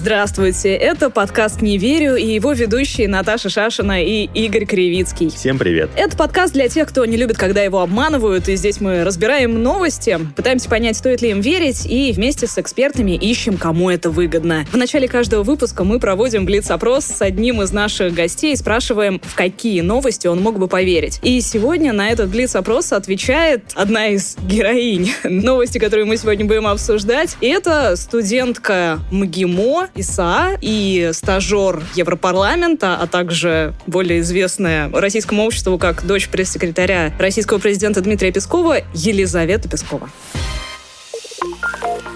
Здравствуйте, это подкаст «Не верю» и его ведущие Наташа Шашина и Игорь Кривицкий. Всем привет. Это подкаст для тех, кто не любит, когда его обманывают, и здесь мы разбираем новости, пытаемся понять, стоит ли им верить, и вместе с экспертами ищем, кому это выгодно. В начале каждого выпуска мы проводим блиц-опрос с одним из наших гостей и спрашиваем, в какие новости он мог бы поверить. И сегодня на этот блиц-опрос отвечает одна из героинь новости, которые мы сегодня будем обсуждать, и это студентка МГИМО, ИСА и стажер Европарламента, а также более известная российскому обществу как дочь пресс-секретаря российского президента Дмитрия Пескова Елизавета Пескова.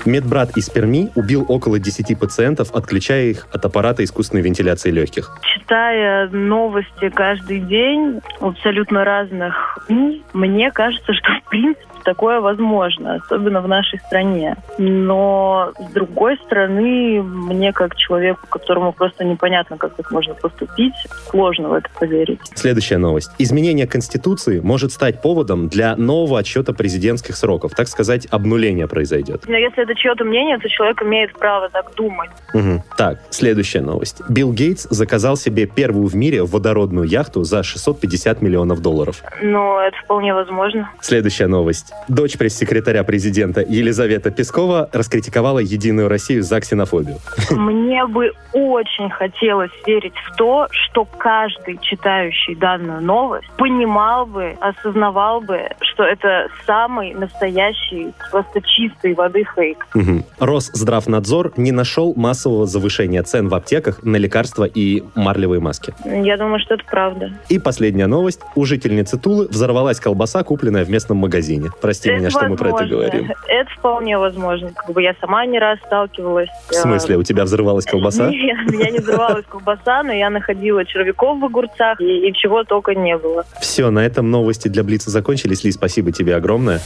Медбрат из Перми убил около 10 пациентов, отключая их от аппарата искусственной вентиляции легких. Читая новости каждый день абсолютно разных мне кажется, что в принципе такое возможно, особенно в нашей стране. Но, с другой стороны, мне как человеку, которому просто непонятно, как так можно поступить, сложно в это поверить. Следующая новость. Изменение Конституции может стать поводом для нового отсчета президентских сроков. Так сказать, обнуление произойдет. Но если это чье-то мнение, то человек имеет право так думать. Угу. Так, следующая новость. Билл Гейтс заказал себе первую в мире водородную яхту за 650 миллионов долларов. Ну, это вполне возможно. Следующая новость. Дочь пресс-секретаря президента Елизавета Пескова раскритиковала «Единую Россию» за ксенофобию. Мне бы очень хотелось верить в то, что каждый читающий данную новость понимал бы, осознавал бы, что это самый настоящий, просто чистой воды фейк. Угу. Росздравнадзор не нашел массового завышения цен в аптеках на лекарства и марлевые маски. Я думаю, что это правда. И последняя новость. У жительницы Тулы взорвалась колбаса, купленная в местном магазине. Прости это меня, что возможно. мы про это говорим. Это вполне возможно. Как бы я сама не раз сталкивалась. В смысле, у тебя взрывалась колбаса? Нет, у меня не взрывалась колбаса, но я находила червяков в огурцах, и, и чего только не было. Все, на этом новости для Блица закончились. Ли, спасибо тебе огромное.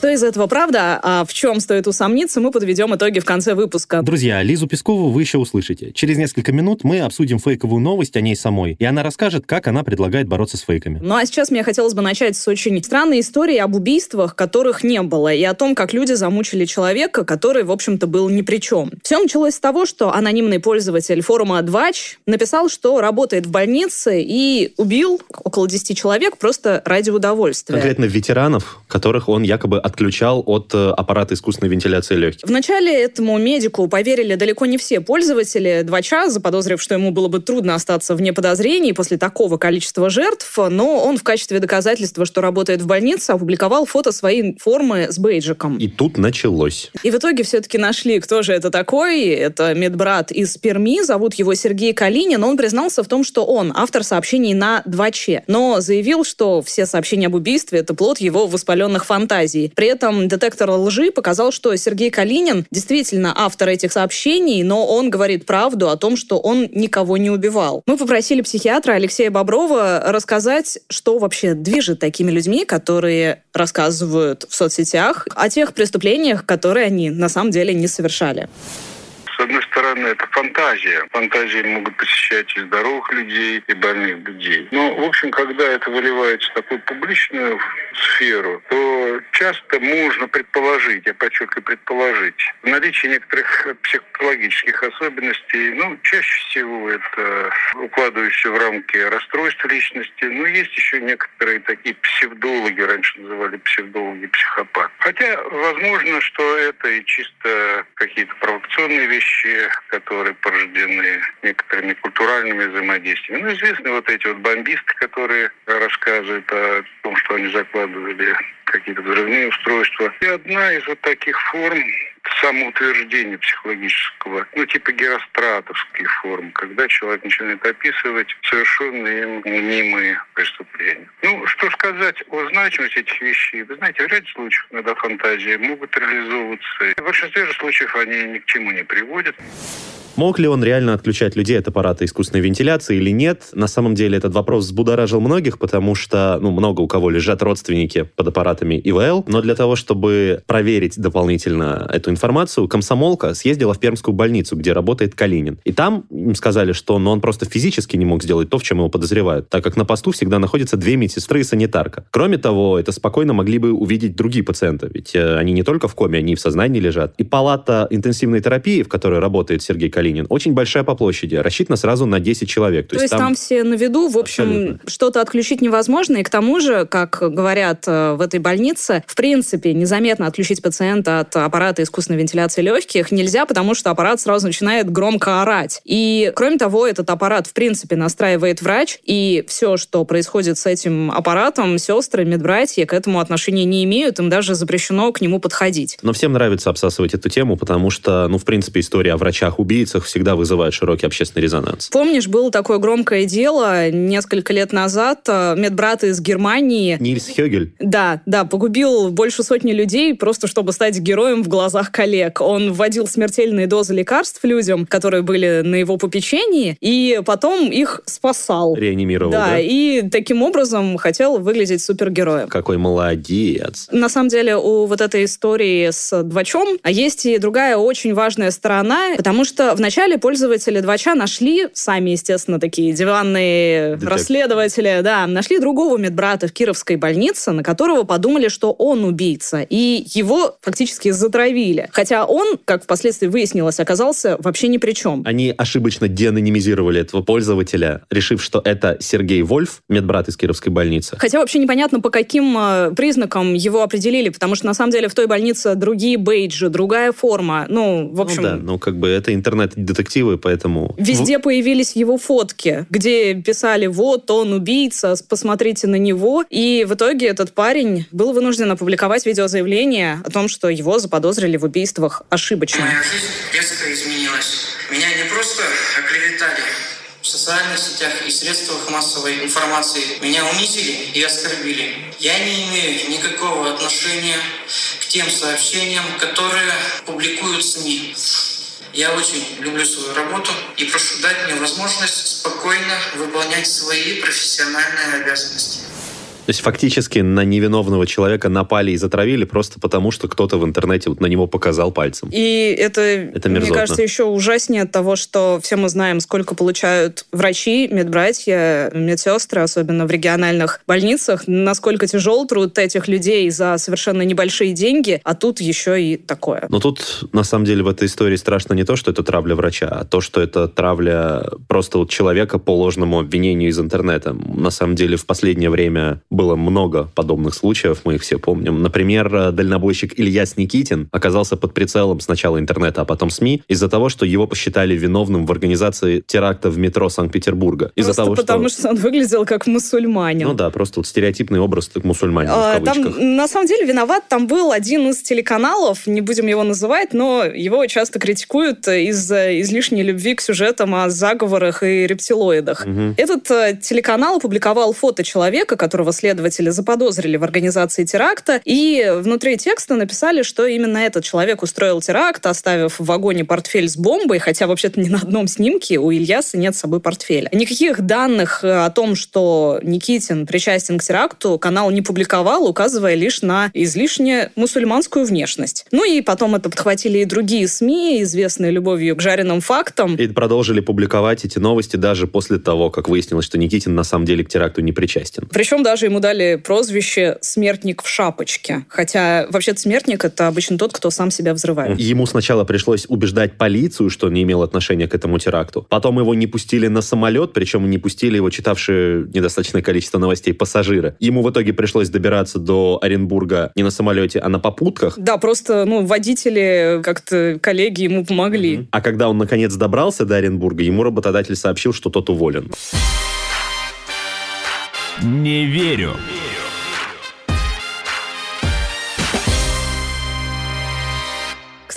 Что из этого правда, а в чем стоит усомниться, мы подведем итоги в конце выпуска. Друзья, Лизу Пескову вы еще услышите. Через несколько минут мы обсудим фейковую новость о ней самой, и она расскажет, как она предлагает бороться с фейками. Ну а сейчас мне хотелось бы начать с очень странной истории об убийствах, которых не было, и о том, как люди замучили человека, который, в общем-то, был ни при чем. Все началось с того, что анонимный пользователь форума «Двач» написал, что работает в больнице и убил около 10 человек просто ради удовольствия. Конкретно ветеранов, которых он якобы отключал от э, аппарата искусственной вентиляции легких. Вначале этому медику поверили далеко не все пользователи Двача, заподозрив, что ему было бы трудно остаться вне подозрений после такого количества жертв, но он в качестве доказательства, что работает в больнице, опубликовал фото своей формы с бейджиком. И тут началось. И в итоге все-таки нашли, кто же это такой. Это медбрат из Перми, зовут его Сергей Калинин. Он признался в том, что он автор сообщений на Дваче, но заявил, что все сообщения об убийстве — это плод его воспаленных фантазий. При этом детектор лжи показал, что Сергей Калинин действительно автор этих сообщений, но он говорит правду о том, что он никого не убивал. Мы попросили психиатра Алексея Боброва рассказать, что вообще движет такими людьми, которые рассказывают в соцсетях о тех преступлениях, которые они на самом деле не совершали. С одной стороны, это фантазия. Фантазии могут посещать и здоровых людей, и больных людей. Но, в общем, когда это выливается в такую публичную сферу, то часто можно предположить, я подчеркиваю, предположить, наличие некоторых психологических особенностей. Ну, чаще всего это укладывающие в рамки расстройства личности. Но есть еще некоторые такие псевдологи, раньше называли псевдологи психопат. Хотя, возможно, что это и чисто какие-то провокационные вещи, которые порождены некоторыми культуральными взаимодействиями. Ну, известны вот эти вот бомбисты, которые рассказывают о том, что они закладывали какие-то взрывные устройства. И одна из вот таких форм самоутверждения психологического, ну, типа геростратовские формы, когда человек начинает описывать совершенные им мнимые преступления. Ну, что сказать о значимости этих вещей? Вы знаете, в ряде случаев иногда фантазии могут реализовываться. В большинстве же случаев они ни к чему не приводят. Мог ли он реально отключать людей от аппарата искусственной вентиляции или нет? На самом деле этот вопрос взбудоражил многих, потому что, ну, много у кого лежат родственники под аппаратами ИВЛ, но для того, чтобы проверить дополнительно эту информацию, комсомолка съездила в Пермскую больницу, где работает Калинин. И там им сказали, что ну, он просто физически не мог сделать то, в чем его подозревают, так как на посту всегда находятся две медсестры и санитарка. Кроме того, это спокойно могли бы увидеть другие пациенты, ведь э, они не только в коме, они и в сознании лежат. И палата интенсивной терапии, в которой работает Сергей Калинин, очень большая по площади, рассчитана сразу на 10 человек. То, то есть там... там все на виду, в общем, что-то отключить невозможно, и к тому же, как говорят э, в этой больнице, в принципе, незаметно отключить пациента от аппарата искусственной вентиляции легких нельзя, потому что аппарат сразу начинает громко орать. И, кроме того, этот аппарат, в принципе, настраивает врач, и все, что происходит с этим аппаратом, сестры, медбратья к этому отношения не имеют, им даже запрещено к нему подходить. Но всем нравится обсасывать эту тему, потому что, ну, в принципе, история о врачах-убийцах всегда вызывает широкий общественный резонанс. Помнишь, было такое громкое дело несколько лет назад, э, медбрат из Германии... Нильс Хёгель? Да, да, погубил больше сотни людей просто чтобы стать героем в глазах коллег. Он вводил смертельные дозы лекарств людям, которые были на его попечении, и потом их спасал. Реанимировал, да? Да, и таким образом хотел выглядеть супергероем. Какой молодец. На самом деле у вот этой истории с Двачом а есть и другая очень важная сторона, потому что вначале пользователи Двача нашли, сами, естественно, такие диванные Детектив. расследователи, да, нашли другого медбрата в Кировской больнице, на которого подумали, что он убийца, и его фактически затравили. Хотя он, как впоследствии выяснилось, оказался вообще ни при чем. Они ошибочно деанонимизировали этого пользователя, решив, что это Сергей Вольф, медбрат из Кировской больницы. Хотя вообще непонятно, по каким э, признакам его определили, потому что на самом деле в той больнице другие бейджи, другая форма. Ну, в общем... Ну да, ну как бы это интернет-детективы, поэтому... Везде появились его фотки, где писали, вот он убийца, посмотрите на него. И в итоге этот парень был вынужден опубликовать видеозаявление о том, что его заподозрили в убийствах ошибочно. Моя жизнь резко изменилась. Меня не просто оклеветали, в социальных сетях и средствах массовой информации меня унизили и оскорбили. Я не имею никакого отношения к тем сообщениям, которые публикуют СМИ. Я очень люблю свою работу и прошу дать мне возможность спокойно выполнять свои профессиональные обязанности. То есть фактически на невиновного человека напали и затравили просто потому, что кто-то в интернете вот на него показал пальцем. И это, это мне кажется, еще ужаснее от того, что все мы знаем, сколько получают врачи, медбратья, медсестры, особенно в региональных больницах, насколько тяжел труд этих людей за совершенно небольшие деньги, а тут еще и такое. Но тут, на самом деле, в этой истории страшно не то, что это травля врача, а то, что это травля просто вот человека по ложному обвинению из интернета. На самом деле, в последнее время было много подобных случаев, мы их все помним. Например, дальнобойщик Ильяс Никитин оказался под прицелом сначала интернета, а потом СМИ из-за того, что его посчитали виновным в организации теракта в метро Санкт-Петербурга. Из-за того, потому что... что он выглядел как мусульманин. Ну да, просто вот стереотипный образ мусульманина а, в кавычках. Там, на самом деле виноват там был один из телеканалов, не будем его называть, но его часто критикуют из-за излишней любви к сюжетам о заговорах и рептилоидах. Угу. Этот э, телеканал опубликовал фото человека, которого следователи заподозрили в организации теракта, и внутри текста написали, что именно этот человек устроил теракт, оставив в вагоне портфель с бомбой, хотя вообще-то ни на одном снимке у Ильяса нет с собой портфеля. Никаких данных э, о том, что Никитин причастен к теракту, канал не публиковал, указывая лишь на излишне мусульманскую внешность. Ну и потом это подхватили и другие СМИ, известные любовью к жареным фактам. И продолжили публиковать эти новости даже после того, как выяснилось, что Никитин на самом деле к теракту не причастен. Причем даже ему дали прозвище «смертник в шапочке». Хотя вообще-то смертник — это обычно тот, кто сам себя взрывает. Ему сначала пришлось убеждать полицию, что не имел отношения к этому теракту. Потом его не пустили на самолет, причем не пустили его читавшие недостаточное количество новостей пассажиры. Ему в итоге пришлось добираться до Оренбурга не на самолете, а на попутках. Да, просто ну, водители, как-то коллеги ему помогли. А когда он наконец добрался до Оренбурга, ему работодатель сообщил, что тот уволен. Не верю.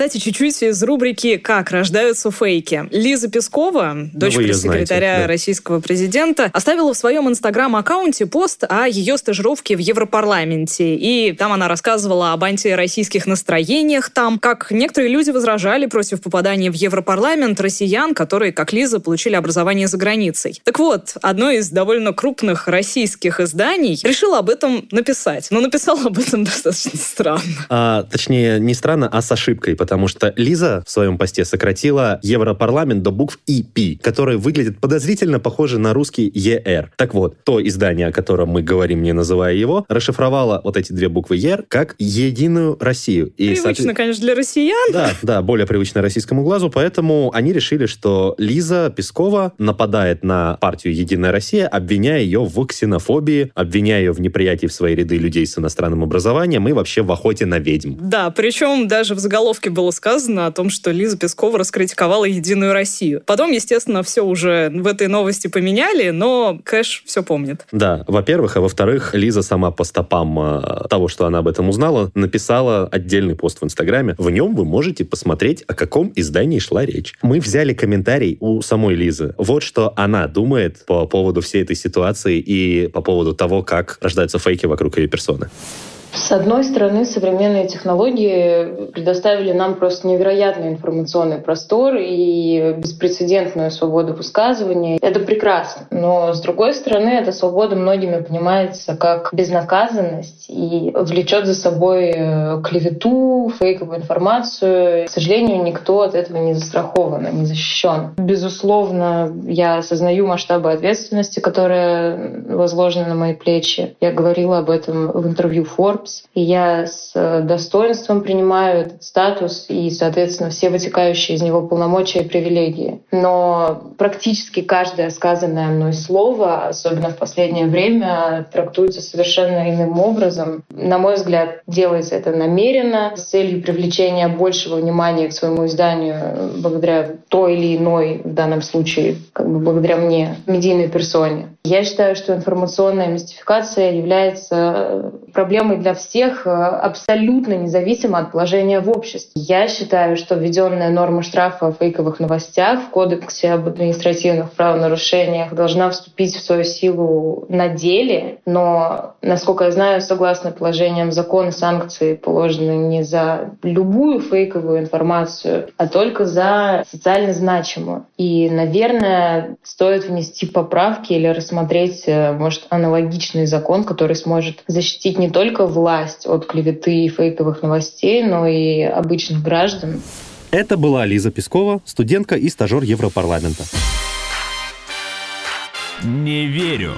Кстати, чуть-чуть из рубрики «Как рождаются фейки». Лиза Пескова, дочь её пресс-секретаря да. российского президента, оставила в своем инстаграм-аккаунте пост о ее стажировке в Европарламенте. И там она рассказывала об антироссийских настроениях там, как некоторые люди возражали против попадания в Европарламент россиян, которые, как Лиза, получили образование за границей. Так вот, одно из довольно крупных российских изданий решило об этом написать. Но написал об этом достаточно странно. А, точнее, не странно, а с ошибкой, потому что Лиза в своем посте сократила Европарламент до букв EP, которые выглядят подозрительно похожи на русский ER. Так вот, то издание, о котором мы говорим, не называя его, расшифровало вот эти две буквы ER как «Единую Россию». И, Привычно, соответ- конечно, для россиян. Да, да, более привычно российскому глазу, поэтому они решили, что Лиза Пескова нападает на партию «Единая Россия», обвиняя ее в ксенофобии, обвиняя ее в неприятии в свои ряды людей с иностранным образованием и вообще в охоте на ведьм. Да, причем даже в заголовке было сказано о том, что Лиза Пескова раскритиковала «Единую Россию». Потом, естественно, все уже в этой новости поменяли, но Кэш все помнит. Да, во-первых, а во-вторых, Лиза сама по стопам э, того, что она об этом узнала, написала отдельный пост в Инстаграме. В нем вы можете посмотреть, о каком издании шла речь. Мы взяли комментарий у самой Лизы. Вот что она думает по поводу всей этой ситуации и по поводу того, как рождаются фейки вокруг ее персоны. С одной стороны, современные технологии предоставили нам просто невероятный информационный простор и беспрецедентную свободу высказывания. Это прекрасно. Но, с другой стороны, эта свобода многими понимается как безнаказанность и влечет за собой э, клевету, фейковую информацию. К сожалению, никто от этого не застрахован, не защищен. Безусловно, я осознаю масштабы ответственности, которая возложена на мои плечи. Я говорила об этом в интервью Forbes. И я с э, достоинством принимаю этот статус и, соответственно, все вытекающие из него полномочия и привилегии. Но практически каждое сказанное мной слово, особенно в последнее время, трактуется совершенно иным образом. На мой взгляд, делается это намеренно, с целью привлечения большего внимания к своему изданию э, благодаря той или иной, в данном случае, как бы благодаря мне, медийной персоне. Я считаю, что информационная мистификация является э, проблемой для всех, э, абсолютно независимо от положения в обществе. Я считаю, что введенная норма штрафа о фейковых новостях в Кодексе об административных правонарушениях должна вступить в свою силу на деле, но, насколько я знаю, согласно положениям закона, санкции положены не за любую фейковую информацию, а только за социально значимую. И, наверное, стоит внести поправки или рассмотреть, э, может, аналогичный закон, который сможет защитить не только власть от клеветы и фейковых новостей, но и обычных граждан. Это была Лиза Пескова, студентка и стажер Европарламента. Не верю.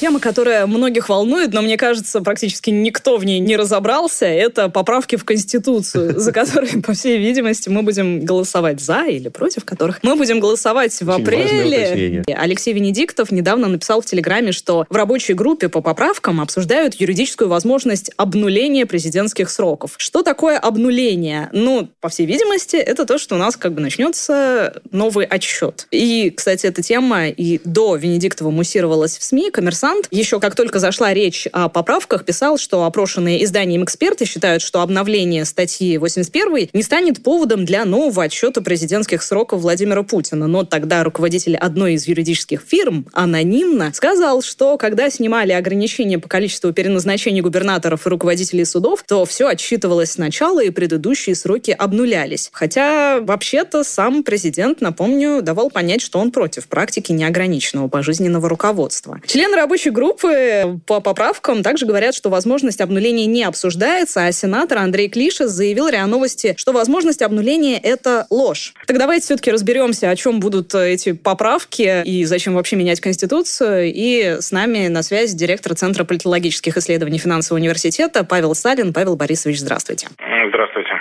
Тема, которая многих волнует, но мне кажется, практически никто в ней не разобрался, это поправки в Конституцию, за которые, по всей видимости, мы будем голосовать за или против которых. Мы будем голосовать в апреле. Алексей Венедиктов недавно написал в Телеграме, что в рабочей группе по поправкам обсуждают юридическую возможность обнуления президентских сроков. Что такое обнуление? Ну, по всей видимости, это то, что у нас как бы начнется новый отсчет. И, кстати, эта тема и до Венедиктова муссировалась в СМИ. Коммерсант еще как только зашла речь о поправках, писал, что опрошенные изданием эксперты считают, что обновление статьи 81 не станет поводом для нового отсчета президентских сроков Владимира Путина. Но тогда руководитель одной из юридических фирм анонимно сказал, что когда снимали ограничения по количеству переназначений губернаторов и руководителей судов, то все отсчитывалось сначала и предыдущие сроки обнулялись. Хотя вообще-то сам президент, напомню, давал понять, что он против практики неограниченного пожизненного руководства. Члены рабочей группы по поправкам также говорят, что возможность обнуления не обсуждается, а сенатор Андрей Клишес заявил РИА Новости, что возможность обнуления — это ложь. Так давайте все-таки разберемся, о чем будут эти поправки и зачем вообще менять Конституцию. И с нами на связи директор Центра политологических исследований финансового университета Павел Салин. Павел Борисович, здравствуйте.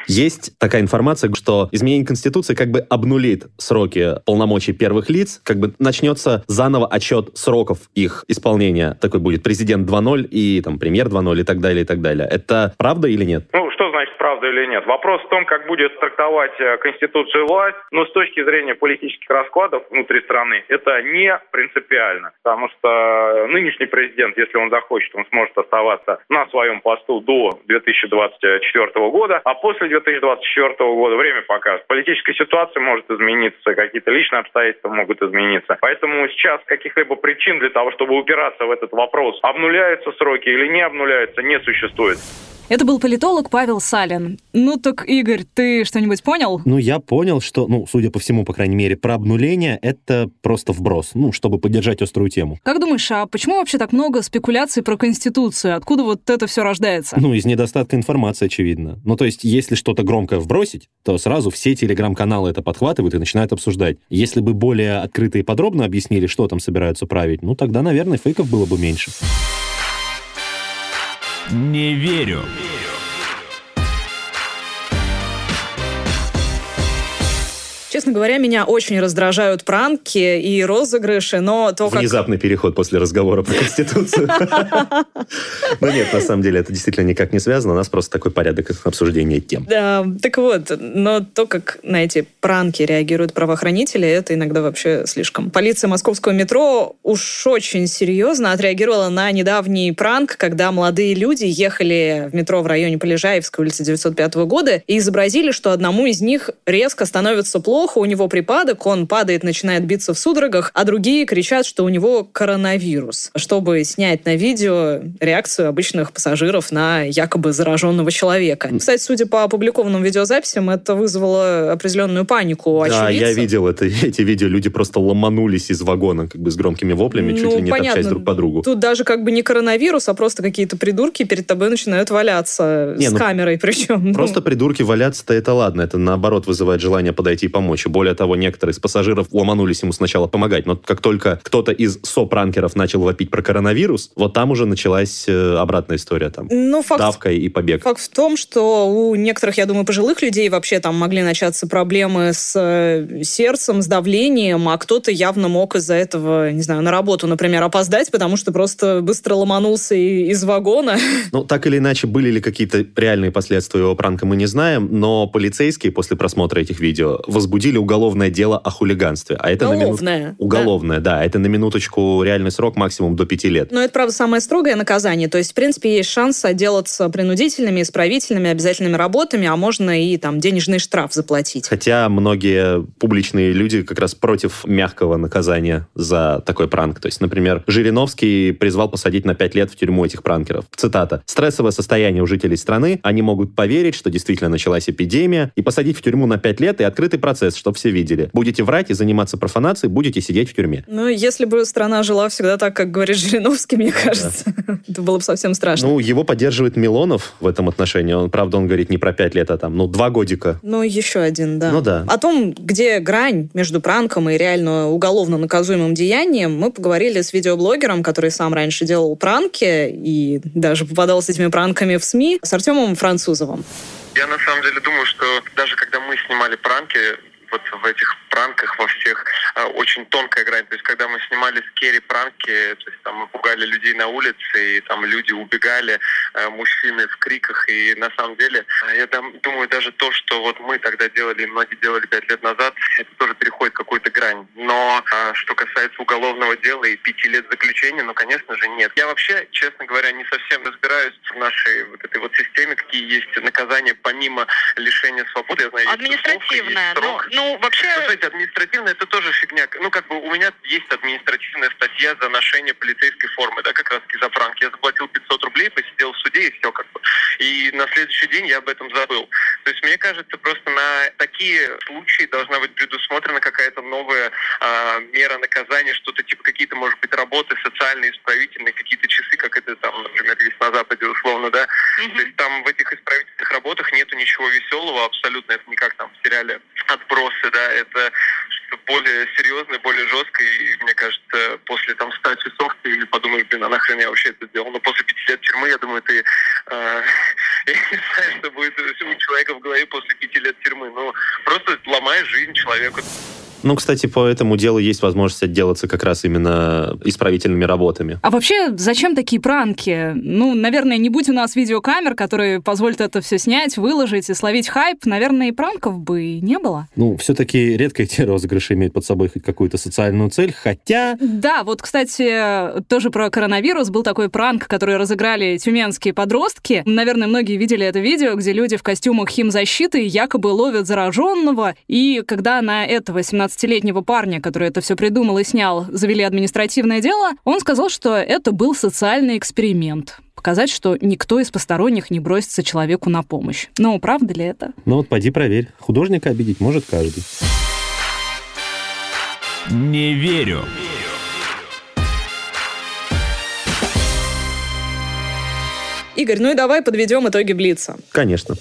Есть такая информация, что изменение Конституции как бы обнулит сроки полномочий первых лиц, как бы начнется заново отчет сроков их исполнения. Такой будет президент 2.0 и там премьер 2.0 и так далее, и так далее. Это правда или нет? Ну, правда? или нет. Вопрос в том, как будет трактовать э, Конституцию власть, но с точки зрения политических раскладов внутри страны это не принципиально, потому что нынешний президент, если он захочет, он сможет оставаться на своем посту до 2024 года, а после 2024 года время покажет. Политическая ситуация может измениться, какие-то личные обстоятельства могут измениться. Поэтому сейчас каких-либо причин для того, чтобы упираться в этот вопрос, обнуляются сроки или не обнуляются, не существует. Это был политолог Павел Салин. Ну так, Игорь, ты что-нибудь понял? Ну, я понял, что, ну, судя по всему, по крайней мере, про обнуление это просто вброс, ну, чтобы поддержать острую тему. Как думаешь, а почему вообще так много спекуляций про Конституцию? Откуда вот это все рождается? Ну, из недостатка информации, очевидно. Ну, то есть, если что-то громкое вбросить, то сразу все телеграм-каналы это подхватывают и начинают обсуждать. Если бы более открыто и подробно объяснили, что там собираются править, ну, тогда, наверное, фейков было бы меньше. Не верю. Честно говоря, меня очень раздражают пранки и розыгрыши, но то, как... Внезапный переход после разговора про Конституцию. Ну нет, на самом деле это действительно никак не связано, у нас просто такой порядок обсуждения тем. Да, так вот, но то, как на эти пранки реагируют правоохранители, это иногда вообще слишком. Полиция московского метро уж очень серьезно отреагировала на недавний пранк, когда молодые люди ехали в метро в районе Полежаевской улицы 905 года и изобразили, что одному из них резко становится плохо, плохо, у него припадок, он падает, начинает биться в судорогах, а другие кричат, что у него коронавирус, чтобы снять на видео реакцию обычных пассажиров на якобы зараженного человека. Кстати, судя по опубликованным видеозаписям, это вызвало определенную панику у Да, я видел это, эти видео, люди просто ломанулись из вагона как бы с громкими воплями, ну, чуть ли не понятно. топчась друг по другу. Тут даже как бы не коронавирус, а просто какие-то придурки перед тобой начинают валяться не, с ну, камерой причем. Просто ну. придурки валяться-то это ладно, это наоборот вызывает желание подойти и помочь помочь. И более того, некоторые из пассажиров ломанулись ему сначала помогать. Но как только кто-то из сопранкеров начал вопить про коронавирус, вот там уже началась э, обратная история. Там, ну, факт, давка и побег. Факт в том, что у некоторых, я думаю, пожилых людей вообще там могли начаться проблемы с э, сердцем, с давлением, а кто-то явно мог из-за этого, не знаю, на работу, например, опоздать, потому что просто быстро ломанулся из вагона. Ну, так или иначе, были ли какие-то реальные последствия его пранка, мы не знаем, но полицейские после просмотра этих видео возбудили возбудили уголовное дело о хулиганстве. А это уголовное. На мину... Уголовное, да. да. Это на минуточку реальный срок максимум до пяти лет. Но это, правда, самое строгое наказание. То есть, в принципе, есть шанс отделаться принудительными, исправительными, обязательными работами, а можно и там денежный штраф заплатить. Хотя многие публичные люди как раз против мягкого наказания за такой пранк. То есть, например, Жириновский призвал посадить на пять лет в тюрьму этих пранкеров. Цитата. «Стрессовое состояние у жителей страны. Они могут поверить, что действительно началась эпидемия, и посадить в тюрьму на пять лет и открытый процесс процесс, чтобы все видели. Будете врать и заниматься профанацией, будете сидеть в тюрьме. Ну, если бы страна жила всегда так, как говорит Жириновский, мне кажется, да. это было бы совсем страшно. Ну, его поддерживает Милонов в этом отношении. Он, правда, он говорит не про пять лет, а там, ну, два годика. Ну, еще один, да. Ну, да. О том, где грань между пранком и реально уголовно наказуемым деянием, мы поговорили с видеоблогером, который сам раньше делал пранки и даже попадал с этими пранками в СМИ, с Артемом Французовым. Я на самом деле думаю, что даже когда мы снимали пранки, вот в этих пранках во всех э, очень тонкая грань. То есть, когда мы снимали с Керри пранки, то есть там мы пугали людей на улице, и там люди убегали, э, мужчины в криках, и на самом деле, э, я там, думаю, даже то, что вот мы тогда делали, и многие делали пять лет назад, это тоже переходит какую-то грань. Но что касается уголовного дела и пяти лет заключения, ну, конечно же, нет. Я вообще, честно говоря, не совсем разбираюсь в нашей вот этой вот системе, какие есть наказания помимо лишения свободы. Я знаю, Административное. Ну, ну, вообще... Знаете, административное это тоже фигня. Ну, как бы у меня есть административная статья за ношение полицейской формы, да, как раз за пранк. Я заплатил 500 рублей, посидел в суде и все как бы. И на следующий день я об этом забыл. То есть, мне кажется, просто на такие случаи должна быть предусмотрена какая-то новая э, мера наказания, что-то типа какие-то, может быть, работы социальные, исправительные, какие-то часы, как это там, например, есть на Западе условно, да. Mm-hmm. То есть там в этих исправительных работах нету ничего веселого абсолютно. Это не как там в сериале «Отбросы», да, это что более серьезное, более жесткое. И мне кажется, после там 100 часов ты подумаешь, блин, а нахрен я вообще это сделал. Но после пяти лет тюрьмы, я думаю, ты... Э, я не знаю, что будет у человека в голове после пяти лет тюрьмы. Ну, просто ломаешь жизнь человеку. Ну, кстати, по этому делу есть возможность отделаться как раз именно исправительными работами. А вообще, зачем такие пранки? Ну, наверное, не будь у нас видеокамер, которые позволят это все снять, выложить и словить хайп, наверное, и пранков бы не было. Ну, все-таки редко эти розыгрыши имеют под собой хоть какую-то социальную цель, хотя... Да, вот, кстати, тоже про коронавирус был такой пранк, который разыграли тюменские подростки. Наверное, многие видели это видео, где люди в костюмах химзащиты якобы ловят зараженного, и когда на этого 17-летнего парня, который это все придумал и снял, завели административное дело, он сказал, что это был социальный эксперимент показать, что никто из посторонних не бросится человеку на помощь. Но правда ли это? Ну вот пойди проверь. Художника обидеть может каждый. Не верю. Игорь, ну и давай подведем итоги Блица. Конечно.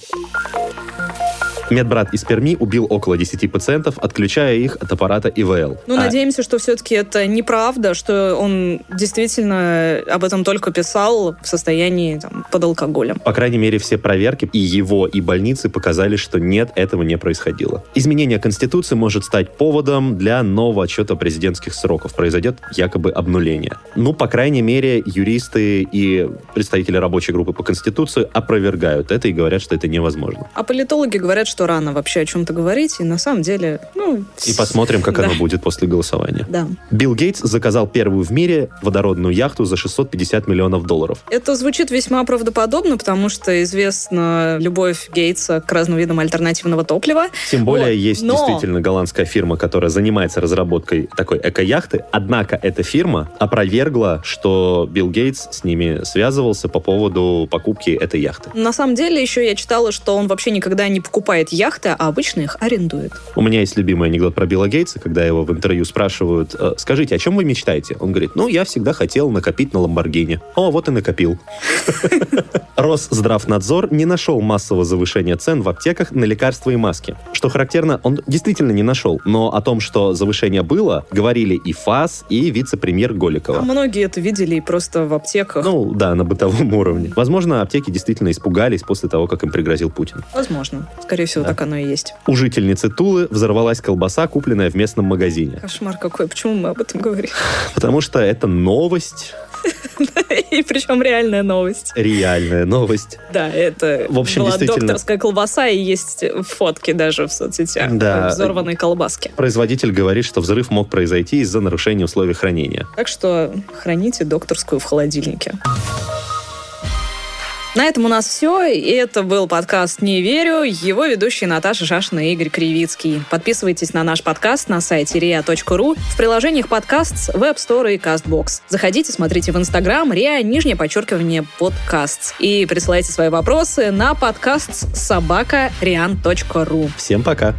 Медбрат из Перми убил около 10 пациентов, отключая их от аппарата ИВЛ. Ну, а... надеемся, что все-таки это неправда, что он действительно об этом только писал в состоянии там, под алкоголем. По крайней мере, все проверки и его, и больницы показали, что нет, этого не происходило. Изменение Конституции может стать поводом для нового отчета президентских сроков. Произойдет якобы обнуление. Ну, по крайней мере, юристы и представители рабочей группы по Конституции опровергают это и говорят, что это невозможно. А политологи говорят, что что рано вообще о чем-то говорить, и на самом деле, ну... И посмотрим, как да. оно будет после голосования. Да. Билл Гейтс заказал первую в мире водородную яхту за 650 миллионов долларов. Это звучит весьма правдоподобно, потому что известна любовь Гейтса к разным видам альтернативного топлива. Тем более вот. есть Но... действительно голландская фирма, которая занимается разработкой такой эко-яхты, однако эта фирма опровергла, что Билл Гейтс с ними связывался по поводу покупки этой яхты. На самом деле еще я читала, что он вообще никогда не покупает покупает яхты, а обычно их арендует. У меня есть любимый анекдот про Билла Гейтса, когда его в интервью спрашивают, «Э, скажите, о чем вы мечтаете? Он говорит, ну, я всегда хотел накопить на Ламборгини. О, вот и накопил. Росздравнадзор не нашел массового завышения цен в аптеках на лекарства и маски. Что характерно, он действительно не нашел, но о том, что завышение было, говорили и ФАС, и вице-премьер Голикова. А многие это видели и просто в аптеках. Ну, да, на бытовом уровне. Возможно, аптеки действительно испугались после того, как им пригрозил Путин. Возможно. Скорее всего, да. так оно и есть. У жительницы Тулы взорвалась колбаса, купленная в местном магазине. Кошмар какой. Почему мы об этом говорим? Потому что это новость. И причем реальная новость. Реальная новость. Да, это в общем, была действительно... докторская колбаса, и есть фотки даже в соцсетях да. взорванной колбаски. Производитель говорит, что взрыв мог произойти из-за нарушения условий хранения. Так что храните докторскую в холодильнике. На этом у нас все. Это был подкаст «Не верю». Его ведущие Наташа Шашина и Игорь Кривицкий. Подписывайтесь на наш подкаст на сайте ria.ru, в приложениях подкаст, Web Store и CastBox. Заходите, смотрите в Инстаграм ria, нижнее подчеркивание, подкаст. И присылайте свои вопросы на подкаст собака Всем пока.